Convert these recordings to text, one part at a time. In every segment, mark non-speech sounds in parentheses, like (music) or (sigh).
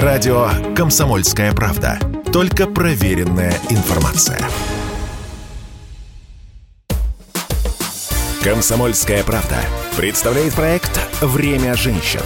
Радио «Комсомольская правда». Только проверенная информация. «Комсомольская правда» представляет проект «Время женщин».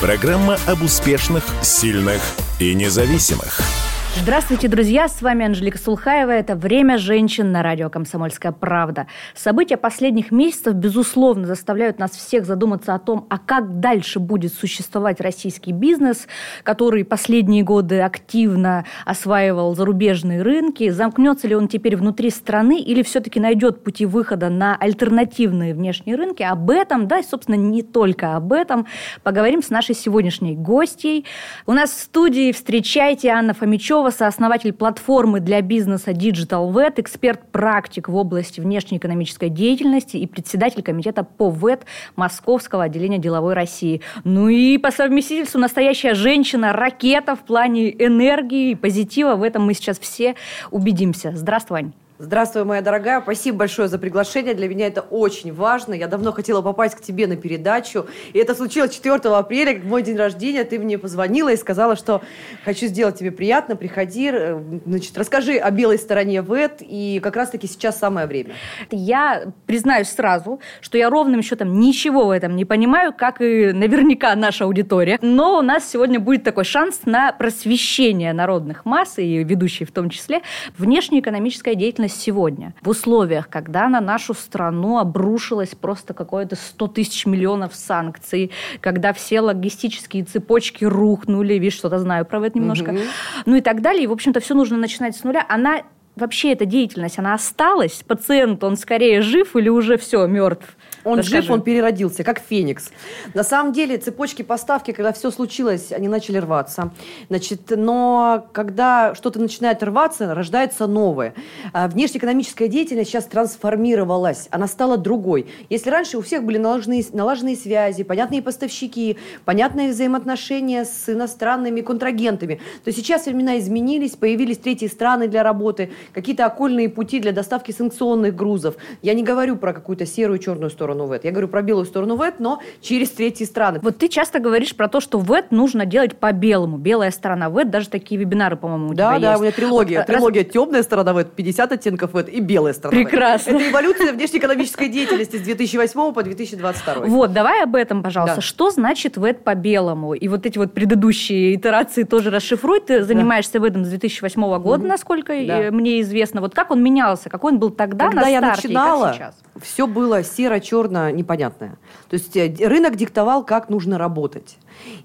Программа об успешных, сильных и независимых – Здравствуйте, друзья! С вами Анжелика Сулхаева. Это «Время женщин» на радио «Комсомольская правда». События последних месяцев, безусловно, заставляют нас всех задуматься о том, а как дальше будет существовать российский бизнес, который последние годы активно осваивал зарубежные рынки. Замкнется ли он теперь внутри страны или все-таки найдет пути выхода на альтернативные внешние рынки? Об этом, да, и, собственно, не только об этом, поговорим с нашей сегодняшней гостьей. У нас в студии встречайте Анна Фомичева, Петрова, сооснователь платформы для бизнеса Digital VET, эксперт-практик в области внешнеэкономической деятельности и председатель комитета по ВЭТ Московского отделения деловой России. Ну и по совместительству настоящая женщина-ракета в плане энергии и позитива. В этом мы сейчас все убедимся. Здравствуй, Ань. Здравствуй, моя дорогая. Спасибо большое за приглашение. Для меня это очень важно. Я давно хотела попасть к тебе на передачу. И это случилось 4 апреля, мой день рождения. Ты мне позвонила и сказала, что хочу сделать тебе приятно. Приходи, э, значит, расскажи о белой стороне ВЭД. И как раз-таки сейчас самое время. Я признаюсь сразу, что я ровным счетом ничего в этом не понимаю, как и наверняка наша аудитория. Но у нас сегодня будет такой шанс на просвещение народных масс, и ведущие в том числе, внешнеэкономическая деятельность деятельность сегодня. В условиях, когда на нашу страну обрушилось просто какое-то 100 тысяч миллионов санкций, когда все логистические цепочки рухнули, видишь, что-то знаю про это немножко, угу. ну и так далее. И, в общем-то, все нужно начинать с нуля. Она вообще эта деятельность, она осталась? Пациент, он скорее жив или уже все, мертв? Он Расскажи. жив, он переродился, как феникс. На самом деле цепочки поставки, когда все случилось, они начали рваться. Значит, но когда что-то начинает рваться, рождается новое. А внешнеэкономическая деятельность сейчас трансформировалась, она стала другой. Если раньше у всех были налаженные, налаженные связи, понятные поставщики, понятные взаимоотношения с иностранными контрагентами, то сейчас времена изменились, появились третьи страны для работы, какие-то окольные пути для доставки санкционных грузов. Я не говорю про какую-то серую черную сторону сторону ВЭТ. Я говорю про белую сторону ВЭТ, но через третьи страны. Вот ты часто говоришь про то, что ВЭТ нужно делать по-белому. Белая сторона ВЭТ, даже такие вебинары, по-моему, у да, тебя да, есть. Да, у меня трилогия. Вот, трилогия раз... темная сторона ВЭТ, 50 оттенков ВЭТ и белая сторона Прекрасно. ВЭТ. Это эволюция внешнеэкономической деятельности с 2008 по 2022. Вот, давай об этом, пожалуйста. Да. Что значит ВЭТ по-белому? И вот эти вот предыдущие итерации тоже расшифруй. Ты да. занимаешься в этом с 2008 года, угу. насколько да. мне известно. Вот как он менялся? Какой он был тогда Когда на я старте начинала, и как сейчас? все было серо-черно непонятно понятное. То есть э, рынок диктовал, как нужно работать.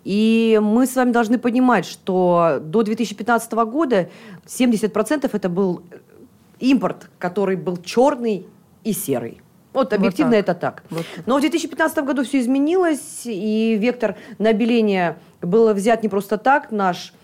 И мы с вами должны понимать, что до 2015 года 70% это был импорт, который был черный и серый. Вот объективно вот так. это так. Вот. Но в 2015 году все изменилось, и вектор на обеление был взят не просто так. Наш э,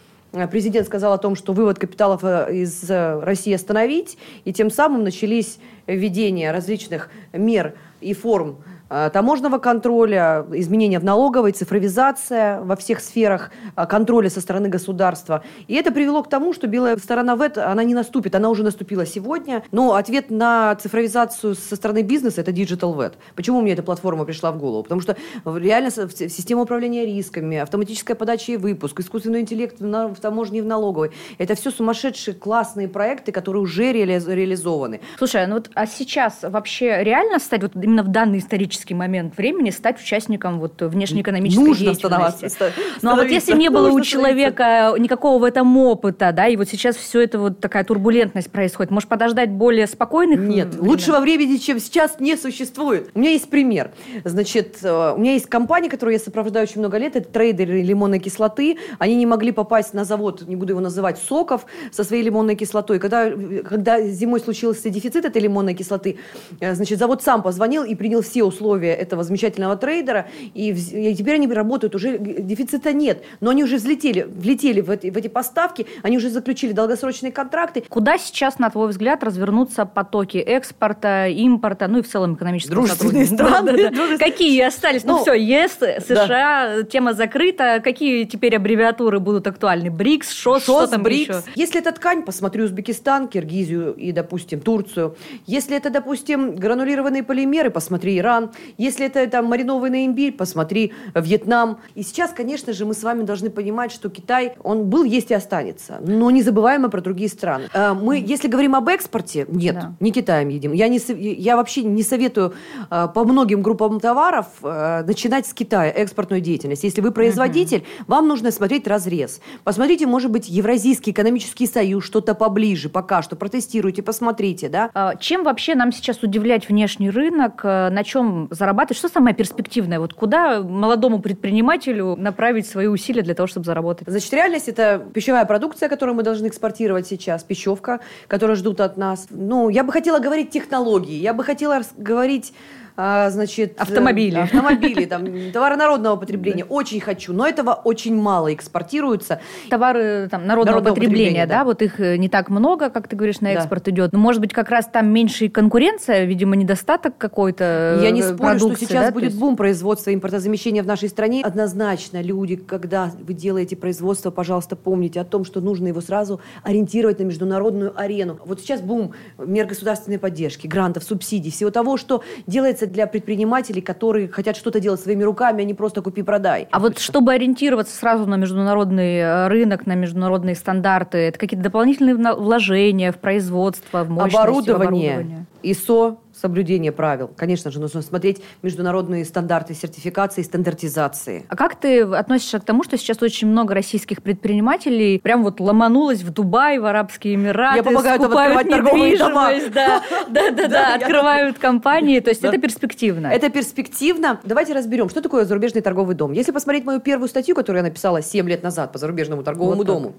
президент сказал о том, что вывод капиталов э, из России остановить, и тем самым начались введения различных мер и форм Э, таможенного контроля, изменения в налоговой, цифровизация во всех сферах э, контроля со стороны государства. И это привело к тому, что белая сторона ВЭТ, она не наступит, она уже наступила сегодня. Но ответ на цифровизацию со стороны бизнеса – это Digital VET. Почему мне эта платформа пришла в голову? Потому что реально система управления рисками, автоматическая подача и выпуск, искусственный интеллект в таможне и в налоговой – это все сумасшедшие классные проекты, которые уже реали реализованы. Слушай, ну вот а сейчас вообще реально стать вот именно в данный исторический исторический момент времени стать участником вот внешнеэкономической Нужно деятельности. Ну а вот если не было у человека никакого в этом опыта, да, и вот сейчас все это вот такая турбулентность происходит, может подождать более спокойных? Нет, времен? лучшего времени, чем сейчас, не существует. У меня есть пример. Значит, э, у меня есть компания, которую я сопровождаю очень много лет, это трейдеры лимонной кислоты. Они не могли попасть на завод, не буду его называть, соков со своей лимонной кислотой. Когда, когда зимой случился дефицит этой лимонной кислоты, э, значит, завод сам позвонил и принял все условия условия этого замечательного трейдера, и, и теперь они работают, уже дефицита нет, но они уже взлетели, влетели в эти, в эти поставки, они уже заключили долгосрочные контракты. Куда сейчас, на твой взгляд, развернутся потоки экспорта, импорта, ну и в целом экономического Дружественные страны. Да, да, да. Какие остались? Ну, ну все, ЕС, США, тема закрыта. Какие теперь аббревиатуры будут актуальны? БРИКС, ШОС, ШОС что там БРИКС. еще? Если это ткань, посмотри Узбекистан, Киргизию и, допустим, Турцию. Если это, допустим, гранулированные полимеры, посмотри Иран. Если это там маринованный имбирь, посмотри Вьетнам. И сейчас, конечно же, мы с вами должны понимать, что Китай, он был, есть и останется. Но не забываем мы про другие страны. Э, мы, если говорим об экспорте, нет, да. не Китаем едим. Я, не, я вообще не советую э, по многим группам товаров э, начинать с Китая экспортную деятельность. Если вы производитель, uh-huh. вам нужно смотреть разрез. Посмотрите, может быть, Евразийский экономический союз, что-то поближе пока что. Протестируйте, посмотрите. Да? А чем вообще нам сейчас удивлять внешний рынок? На чем зарабатывать? Что самое перспективное? Вот куда молодому предпринимателю направить свои усилия для того, чтобы заработать? Значит, реальность – это пищевая продукция, которую мы должны экспортировать сейчас, пищевка, которую ждут от нас. Ну, я бы хотела говорить технологии, я бы хотела говорить значит... Автомобили. Автомобили, там, (laughs) товары народного потребления. Очень хочу, но этого очень мало экспортируется. Товары там, народного, народного потребления, потребления да? да, вот их э, не так много, как ты говоришь, на экспорт да. идет. Но, может быть, как раз там меньше конкуренция, видимо, недостаток какой-то Я не э, спорю, что сейчас да? будет есть... бум производства импортозамещения в нашей стране. Однозначно, люди, когда вы делаете производство, пожалуйста, помните о том, что нужно его сразу ориентировать на международную арену. Вот сейчас бум мер государственной поддержки, грантов, субсидий, всего того, что делается является для предпринимателей, которые хотят что-то делать своими руками, а не просто купи-продай. А вот чтобы ориентироваться сразу на международный э, рынок, на международные стандарты, это какие-то дополнительные вложения в производство, в мощность, оборудование, оборудование. ИСО, соблюдение правил. Конечно же, нужно смотреть международные стандарты сертификации и стандартизации. А как ты относишься к тому, что сейчас очень много российских предпринимателей прям вот ломанулось в Дубай, в Арабские Эмираты, Я помогаю скупают недвижимость, (laughs) да, да, да, да, открывают компании. То есть это перспективно. Это перспективно. Давайте разберем, что такое зарубежный торговый дом. Если посмотреть мою первую статью, которую я написала 7 лет назад по зарубежному торговому дому,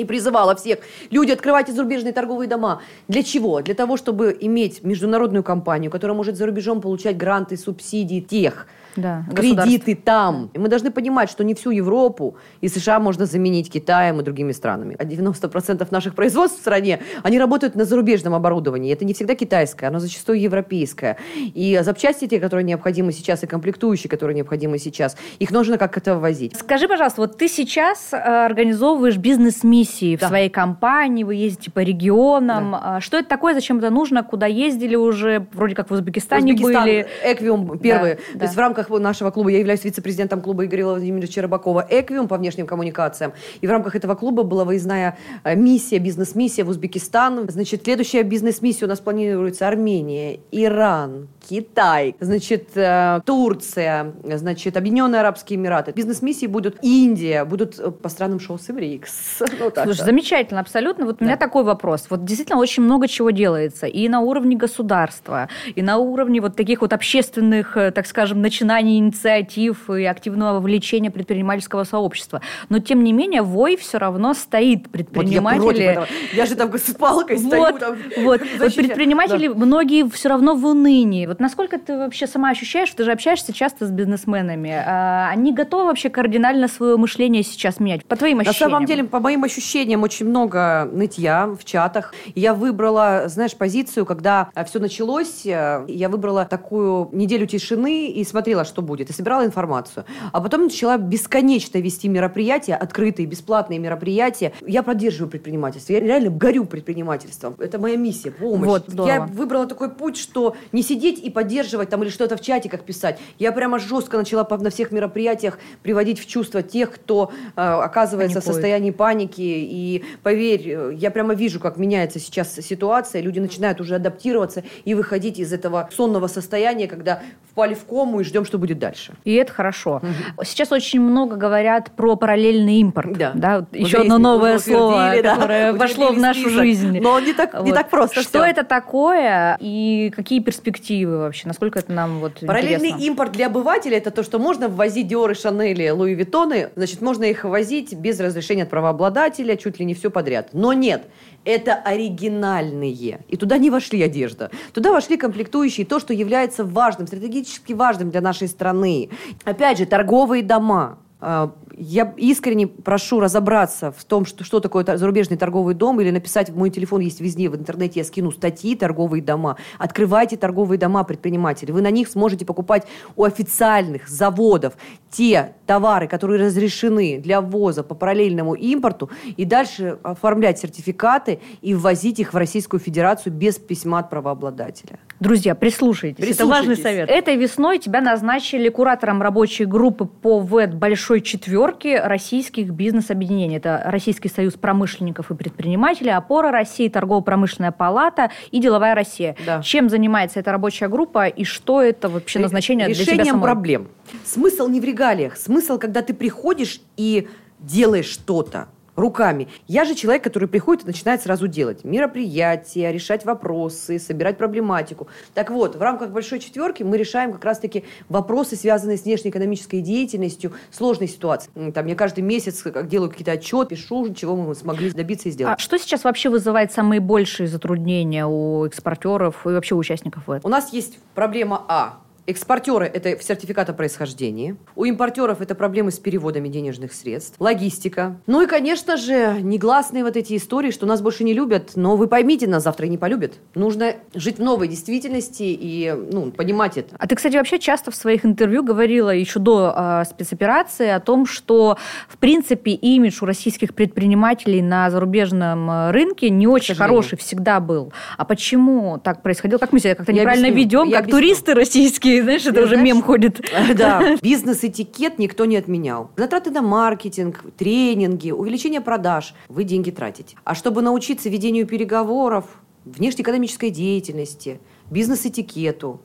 и призывала всех, люди, открывайте зарубежные торговые дома. Для чего? Для того, чтобы иметь международную компанию, которая может за рубежом получать гранты, субсидии тех, да, кредиты там. И мы должны понимать, что не всю Европу и США можно заменить Китаем и другими странами. А 90% наших производств в стране, они работают на зарубежном оборудовании. Это не всегда китайское, оно зачастую европейское. И запчасти те, которые необходимы сейчас, и комплектующие, которые необходимы сейчас, их нужно как-то ввозить. Скажи, пожалуйста, вот ты сейчас э, организовываешь бизнес-миссии да. в своей компании, вы ездите по регионам. Да. А что это такое, зачем это нужно, куда ездили уже, вроде как в Узбекистане Узбекистан, были? Эквиум первый. Да, То да. есть в рамках нашего клуба, я являюсь вице-президентом клуба Игоря Владимировича Рыбакова «Эквиум» по внешним коммуникациям. И в рамках этого клуба была выездная э, миссия, бизнес-миссия в Узбекистан. Значит, следующая бизнес-миссия у нас планируется Армения, Иран, Китай, значит, э, Турция, значит, Объединенные Арабские Эмираты. Бизнес-миссии будут Индия, будут э, по странам шоу Севрикс. (laughs) Ну, Слушай, замечательно, абсолютно. Вот у меня такой вопрос. Вот действительно очень много чего делается. И на уровне государства, и на уровне вот таких вот общественных, так скажем, начинаний, инициатив и активного вовлечения предпринимательского сообщества. Но, тем не менее, вой все равно стоит. Предприниматели... Вот я, я же там с палкой стою. Вот, там, вот. (laughs) вот предприниматели, да. многие все равно в унынии. Вот насколько ты вообще сама ощущаешь, ты же общаешься часто с бизнесменами, а они готовы вообще кардинально свое мышление сейчас менять? По твоим ощущениям? На самом деле, по моим ощущениям, очень много нытья в чатах. Я выбрала, знаешь, позицию, когда все началось, э, я выбрала такую неделю тишины и смотрела, что будет, и собирала информацию. А потом начала бесконечно вести мероприятия, открытые, бесплатные мероприятия. Я поддерживаю предпринимательство, я реально горю предпринимательством. Это моя миссия, помощь. Вот, я выбрала такой путь, что не сидеть и поддерживать там или что-то в чатиках писать. Я прямо жестко начала на всех мероприятиях приводить в чувство тех, кто э, оказывается Паникует. в состоянии паники. И поверь, э, я прямо вижу, как меняется сейчас ситуация. Люди начинают уже адаптироваться и выходить из этого сонного состояния, когда впали в кому и ждем, что будет дальше. И это хорошо. Угу. Сейчас очень много говорят про параллельный импорт. Да. да? Еще одно новое слово, утвердили, которое (laughs) да, вошло в нашу список. жизнь. Но не так, вот. не так просто. Что все. это такое и какие перспективы вообще? Насколько это нам вот Параллельный интересно? импорт для обывателя – это то, что можно ввозить Диоры, Шанели, Луи Виттоны. Значит, можно их возить без разрешения от правообладателя, чуть ли не все подряд. Но нет, это оригинальные. И туда не вошли одежда. Туда вошли комплектующие, то, что является важным, стратегически важным для нашей страны. Опять же, торговые дома я искренне прошу разобраться в том, что, что такое зарубежный торговый дом, или написать, мой телефон есть везде, в интернете я скину статьи «Торговые дома». Открывайте торговые дома предприниматели. Вы на них сможете покупать у официальных заводов те товары, которые разрешены для ввоза по параллельному импорту, и дальше оформлять сертификаты и ввозить их в Российскую Федерацию без письма от правообладателя. Друзья, прислушайтесь. прислушайтесь. Это важный совет. Этой весной тебя назначили куратором рабочей группы по ВЭД Большой Четверки российских бизнес-объединений. Это Российский союз промышленников и предпринимателей, Опора России, Торгово-промышленная палата и Деловая Россия. Да. Чем занимается эта рабочая группа и что это вообще назначение Решением для тебя самой? проблем. Смысл не в регалиях. Смысл, когда ты приходишь и делаешь что-то руками. Я же человек, который приходит и начинает сразу делать мероприятия, решать вопросы, собирать проблематику. Так вот, в рамках большой четверки мы решаем как раз-таки вопросы, связанные с внешнеэкономической деятельностью, сложной ситуации. Там я каждый месяц делаю какие-то отчеты, пишу, чего мы смогли добиться и сделать. А что сейчас вообще вызывает самые большие затруднения у экспортеров и вообще у участников ВЭД? У нас есть проблема А Экспортеры – это сертификат о происхождении. У импортеров это проблемы с переводами денежных средств. Логистика. Ну и, конечно же, негласные вот эти истории, что нас больше не любят, но вы поймите, нас завтра не полюбят. Нужно жить в новой действительности и ну, понимать это. А ты, кстати, вообще часто в своих интервью говорила еще до э, спецоперации о том, что, в принципе, имидж у российских предпринимателей на зарубежном э, рынке не очень хороший всегда был. А почему так происходило? Как мы себя как-то неправильно объясню. ведем, Я как объясню. туристы российские знаешь, это уже мем ходит. (laughs) Да, (laughs) бизнес-этикет никто не отменял. Затраты на маркетинг, тренинги, увеличение продаж. Вы деньги тратите. А чтобы научиться ведению переговоров, внешнеэкономической деятельности, бизнес-этикету,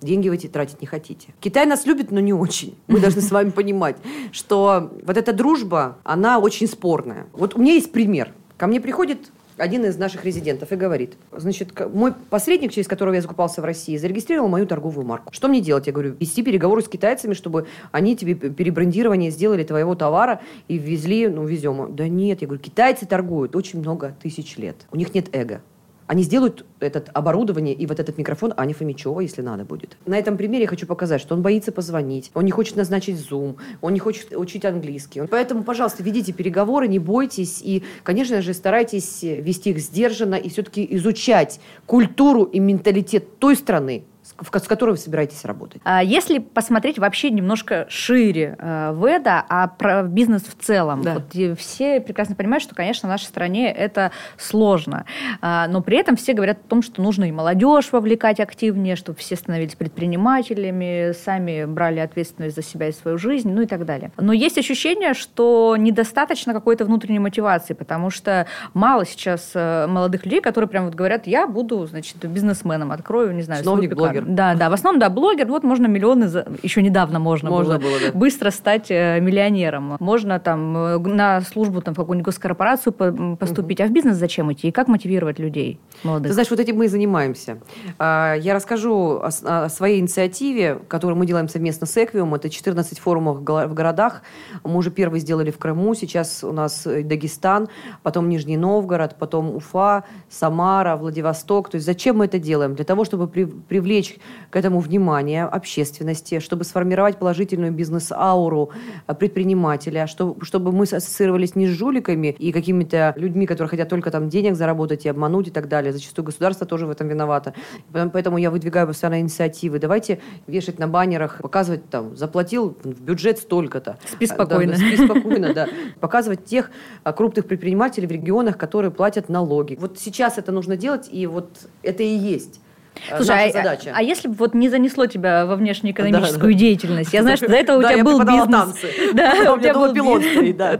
деньги вы эти тратить не хотите. Китай нас любит, но не очень. Мы должны с вами понимать, что вот эта дружба, она очень спорная. Вот у меня есть пример. Ко мне приходит один из наших резидентов и говорит, значит, мой посредник, через которого я закупался в России, зарегистрировал мою торговую марку. Что мне делать? Я говорю, вести переговоры с китайцами, чтобы они тебе перебрендирование сделали твоего товара и ввезли, ну, везем. Да нет, я говорю, китайцы торгуют очень много тысяч лет. У них нет эго. Они сделают это оборудование и вот этот микрофон Ани Фомичева, если надо будет. На этом примере я хочу показать, что он боится позвонить, он не хочет назначить Zoom, он не хочет учить английский. Поэтому, пожалуйста, ведите переговоры, не бойтесь и, конечно же, старайтесь вести их сдержанно и все-таки изучать культуру и менталитет той страны, с которой вы собираетесь работать. А если посмотреть вообще немножко шире э, ВЭДа, а про бизнес в целом, да. вот все прекрасно понимают, что, конечно, в нашей стране это сложно, а, но при этом все говорят о том, что нужно и молодежь вовлекать активнее, чтобы все становились предпринимателями, сами брали ответственность за себя и свою жизнь, ну и так далее. Но есть ощущение, что недостаточно какой-то внутренней мотивации, потому что мало сейчас э, молодых людей, которые прям вот говорят, я буду, значит, бизнесменом, открою, не знаю, Чиновник, блогер. Да, да. В основном, да, блогер. Вот можно миллионы, за... еще недавно можно, можно было, было да. быстро стать э, миллионером. Можно там э, на службу там, в какую-нибудь госкорпорацию поступить. Угу. А в бизнес зачем идти? И как мотивировать людей молодых? Ты знаешь, вот этим мы и занимаемся. А, я расскажу о своей инициативе, которую мы делаем совместно с Эквиум. Это 14 форумов в городах. Мы уже первый сделали в Крыму. Сейчас у нас э, Дагестан, потом Нижний Новгород, потом Уфа, Самара, Владивосток. То есть зачем мы это делаем? Для того, чтобы привлечь к этому внимание общественности, чтобы сформировать положительную бизнес-ауру э, предпринимателя, чтобы, чтобы мы ассоциировались не с жуликами и какими-то людьми, которые хотят только там денег заработать и обмануть и так далее. Зачастую государство тоже в этом виновато. Поэтому я выдвигаю постоянно инициативы. Давайте вешать на баннерах, показывать там, заплатил в бюджет столько-то. Спи спокойно. Да, спи (laughs) спокойно, да. Показывать тех а, крупных предпринимателей в регионах, которые платят налоги. Вот сейчас это нужно делать, и вот это и есть Э, Слушай, наша а, задача. А, а если бы вот не занесло тебя во внешнеэкономическую да, деятельность? Я знаю, что до этого у тебя был бизнес. танцы. (laughs) Да, у тебя был пилон.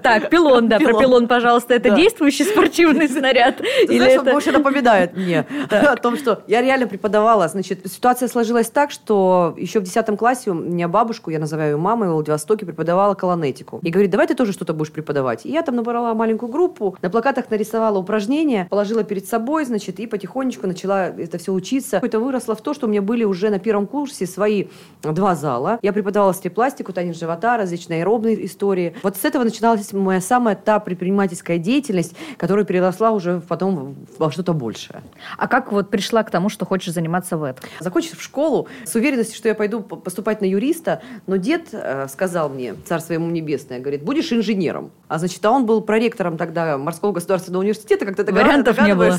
Так, пилон, да, про пилон, пожалуйста. Это действующий спортивный (laughs) снаряд? Знаешь, он больше напоминает мне (laughs) о том, что я реально преподавала. Значит, ситуация сложилась так, что еще в 10 классе у меня бабушку, я называю ее мамой, в Владивостоке преподавала колонетику. И говорит, давай ты тоже что-то будешь преподавать. И я там набрала маленькую группу, на плакатах нарисовала упражнения, положила перед собой, значит, и потихонечку начала это все учиться это выросло в то, что у меня были уже на первом курсе свои два зала. Я преподавала степластику, танец живота, различные аэробные истории. Вот с этого начиналась моя самая та предпринимательская деятельность, которая переросла уже потом во что-то большее. А как вот пришла к тому, что хочешь заниматься в этом? Закончив школу, с уверенностью, что я пойду поступать на юриста, но дед э, сказал мне, царство ему небесное, говорит, будешь инженером. А значит, а он был проректором тогда морского государственного университета, как ты Вариантов не было. (laughs)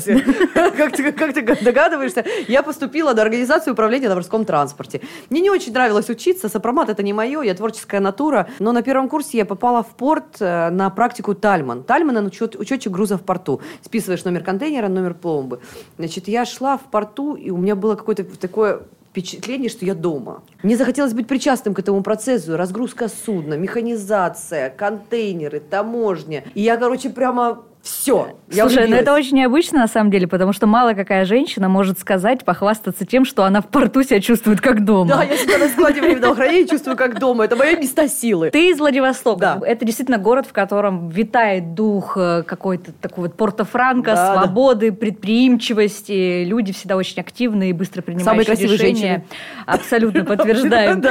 Как ты, как ты догадываешься, я поступила на организацию управления на морском транспорте. Мне не очень нравилось учиться, сопромат это не мое, я творческая натура, но на первом курсе я попала в порт э, на практику Тальман. Тальман – это учет, учетчик груза в порту. Списываешь номер контейнера, номер пломбы. Значит, я шла в порту, и у меня было какое-то такое впечатление, что я дома. Мне захотелось быть причастным к этому процессу. Разгрузка судна, механизация, контейнеры, таможня. И я, короче, прямо все. Слушай, ну это очень необычно на самом деле, потому что мало какая женщина может сказать, похвастаться тем, что она в порту себя чувствует как дома. Да, я себя на складе временного хранения чувствую как дома. Это мои места силы. Ты из Владивостока. Да. Это действительно город, в котором витает дух э, какой-то такой вот Порто-Франко, да, свободы, да. предприимчивости. Люди всегда очень активные и быстро принимающие Самые красивые решения. женщины. Абсолютно (laughs) подтверждаем. (laughs)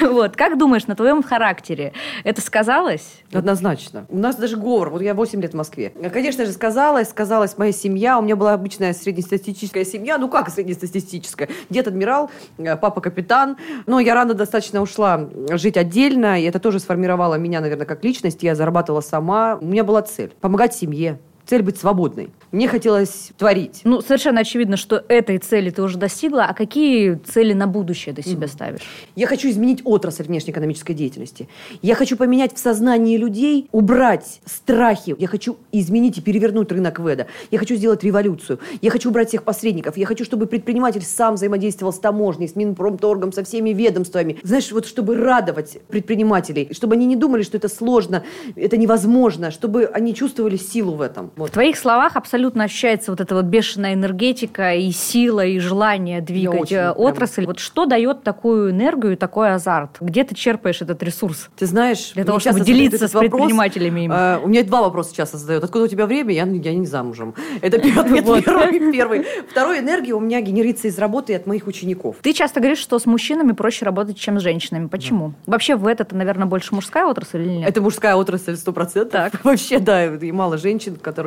Вот. Как думаешь, на твоем характере это сказалось? Однозначно. У нас даже говор. Вот я 8 лет в Москве. Конечно же, сказалось, сказалась моя семья. У меня была обычная среднестатистическая семья. Ну, как среднестатистическая? Дед адмирал, э, папа капитан. Но я рано достаточно ушла жить отдельно, и это тоже сформировало меня, наверное, как личность. Я зарабатывала сама. У меня была цель – помогать семье, цель быть свободной. Мне хотелось творить. Ну, совершенно очевидно, что этой цели ты уже достигла. А какие цели на будущее ты себе ставишь? Я хочу изменить отрасль внешнеэкономической деятельности. Я хочу поменять в сознании людей, убрать страхи. Я хочу изменить и перевернуть рынок ВЭДа. Я хочу сделать революцию. Я хочу убрать всех посредников. Я хочу, чтобы предприниматель сам взаимодействовал с таможней, с Минпромторгом, со всеми ведомствами. Знаешь, вот чтобы радовать предпринимателей, чтобы они не думали, что это сложно, это невозможно, чтобы они чувствовали силу в этом. Вот. В твоих словах абсолютно ощущается вот эта вот бешеная энергетика и сила, и желание двигать очень, э, отрасль. Прям... Вот что дает такую энергию и такой азарт? Где ты черпаешь этот ресурс? Ты знаешь, для того, чтобы делиться с вопрос, предпринимателями. Им. Э, у меня два вопроса часто задают. Откуда у тебя время? Я, я не замужем. Это (laughs) первый, первый. Второй, энергия у меня генерится из работы и от моих учеников. Ты часто говоришь, что с мужчинами проще работать, чем с женщинами. Почему? Да. Вообще в это, наверное, больше мужская отрасль или нет? Это мужская отрасль, сто процентов. Вообще, да, и мало женщин, которые,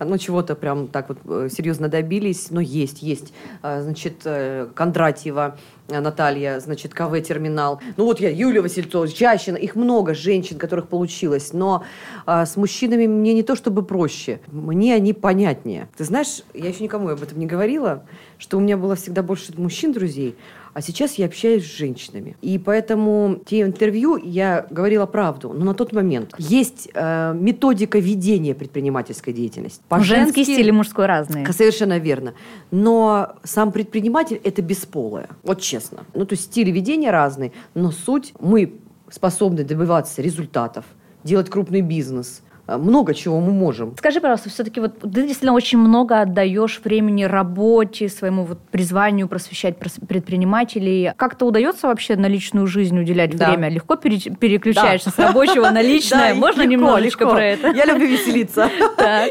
ну, чего чего-то прям так вот э, серьезно добились, но есть, есть. А, значит, э, Кондратьева, э, Наталья, значит, КВ-терминал. Ну вот я, Юлия Васильцова, Чащина, их много женщин, которых получилось. Но а, с мужчинами мне не то чтобы проще, мне они понятнее. Ты знаешь, я еще никому об этом не говорила, что у меня было всегда больше мужчин-друзей, а сейчас я общаюсь с женщинами. И поэтому те интервью я говорила правду. Но на тот момент есть э, методика ведения предпринимательской деятельности. По Женский стиль и мужской разные. Совершенно верно. Но сам предприниматель – это бесполое. Вот честно. Ну, то есть стили ведения разные, но суть – мы способны добиваться результатов, делать крупный бизнес – много чего мы можем. Скажи, пожалуйста, все-таки вот ты действительно очень много отдаешь времени работе, своему вот призванию просвещать предпринимателей. Как-то удается вообще на личную жизнь уделять да. время? Легко пере переключаешься да. с рабочего на личное? Можно легко, немножечко легко. про это? Я люблю веселиться.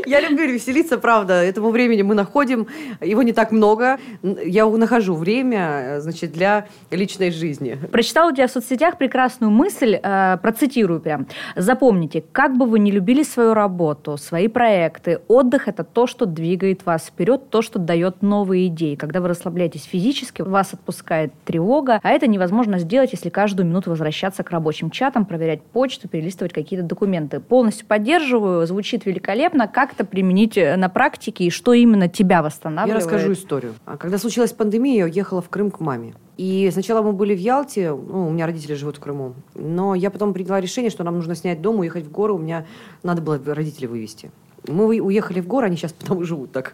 Я люблю веселиться, правда. Этому времени мы находим. Его не так много. Я нахожу время, значит, для личной жизни. Прочитала у тебя в соцсетях прекрасную мысль, э, процитирую прям. Запомните, как бы вы не любили любили свою работу, свои проекты. Отдых – это то, что двигает вас вперед, то, что дает новые идеи. Когда вы расслабляетесь физически, вас отпускает тревога, а это невозможно сделать, если каждую минуту возвращаться к рабочим чатам, проверять почту, перелистывать какие-то документы. Полностью поддерживаю, звучит великолепно. Как это применить э, на практике и что именно тебя восстанавливает? Я расскажу историю. А когда случилась пандемия, я уехала в Крым к маме. И сначала мы были в Ялте, ну, у меня родители живут в Крыму, но я потом приняла решение, что нам нужно снять дом, уехать в горы, у меня надо было родителей вывести. Мы уехали в горы, они сейчас потом живут так.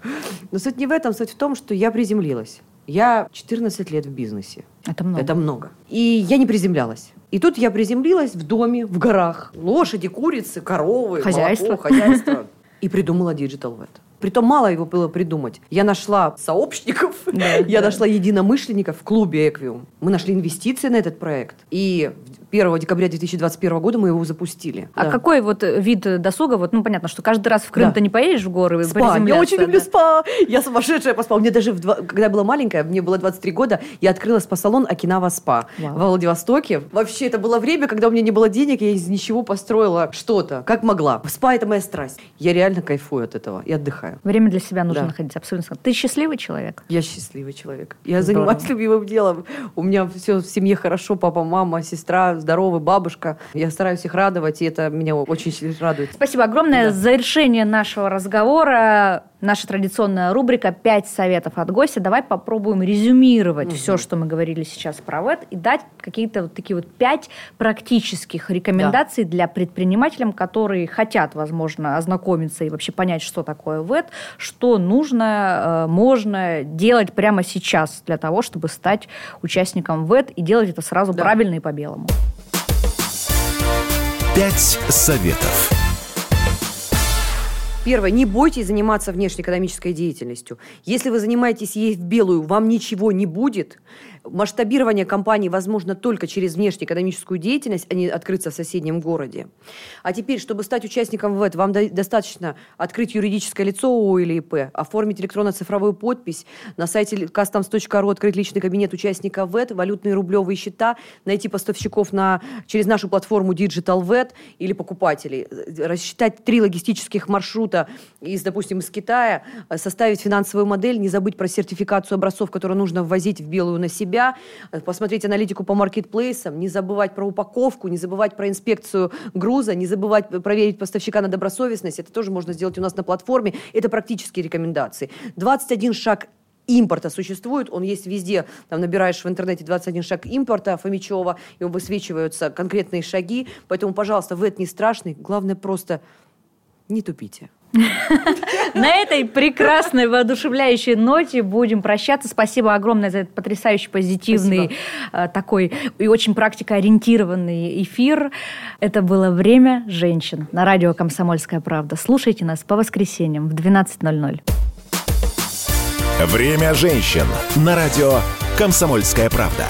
Но суть не в этом, суть в том, что я приземлилась. Я 14 лет в бизнесе. Это много. Это много. И я не приземлялась. И тут я приземлилась в доме, в горах. Лошади, курицы, коровы, хозяйство. молоко, хозяйство. (laughs) И придумала Digital Vet. Притом мало его было придумать. Я нашла сообщников, (laughs) (laughs) я нашла единомышленников в клубе «Эквиум». Мы нашли инвестиции на этот проект. И 1 декабря 2021 года мы его запустили. А какой вот вид досуга? Вот, ну, понятно, что каждый раз в Крым ты не поедешь в горы Спа. Я очень люблю спа. Я сумасшедшая по спа. У меня даже, когда я была маленькая, мне было 23 года, я открыла спа-салон Окинава Спа в Владивостоке. Вообще, это было время, когда у меня не было денег, я из ничего построила что-то, как могла. Спа – это моя страсть. Я реально кайфую от этого и отдыхаю. Время для себя нужно да. находить, абсолютно. Ты счастливый человек? Я счастливый человек. Я Здорово. занимаюсь любимым делом. У меня все в семье хорошо, папа, мама, сестра здоровы, бабушка. Я стараюсь их радовать, и это меня очень радует. Спасибо огромное. Да. Завершение нашего разговора наша традиционная рубрика «Пять советов от гостя». Давай попробуем резюмировать угу. все, что мы говорили сейчас про ВЭД, и дать какие-то вот такие вот пять практических рекомендаций да. для предпринимателям, которые хотят, возможно, ознакомиться и вообще понять, что такое ВЭД, что нужно, э, можно делать прямо сейчас для того, чтобы стать участником ВЭД и делать это сразу да. правильно и по-белому. Пять советов. Первое. Не бойтесь заниматься внешнеэкономической деятельностью. Если вы занимаетесь ей в белую, вам ничего не будет. Масштабирование компании возможно только через внешнеэкономическую деятельность, а не открыться в соседнем городе. А теперь, чтобы стать участником ВЭД, вам достаточно открыть юридическое лицо ООО или ИП, оформить электронно-цифровую подпись, на сайте customs.ru открыть личный кабинет участника ВЭД, валютные рублевые счета, найти поставщиков на, через нашу платформу Digital ВЭД или покупателей, рассчитать три логистических маршрута из, допустим, из Китая, составить финансовую модель, не забыть про сертификацию образцов, которые нужно ввозить в белую на себя, себя, посмотреть аналитику по маркетплейсам, не забывать про упаковку, не забывать про инспекцию груза, не забывать проверить поставщика на добросовестность. Это тоже можно сделать у нас на платформе. Это практические рекомендации. 21 шаг импорта существует, он есть везде. Там набираешь в интернете 21 шаг импорта Фомичева, и высвечиваются конкретные шаги. Поэтому, пожалуйста, вы это не страшный. Главное просто не тупите. На этой прекрасной, воодушевляющей ноте будем прощаться. Спасибо огромное за этот потрясающий, позитивный, Спасибо. такой и очень практикоориентированный эфир. Это было «Время женщин» на радио «Комсомольская правда». Слушайте нас по воскресеньям в 12.00. «Время женщин» на радио «Комсомольская правда».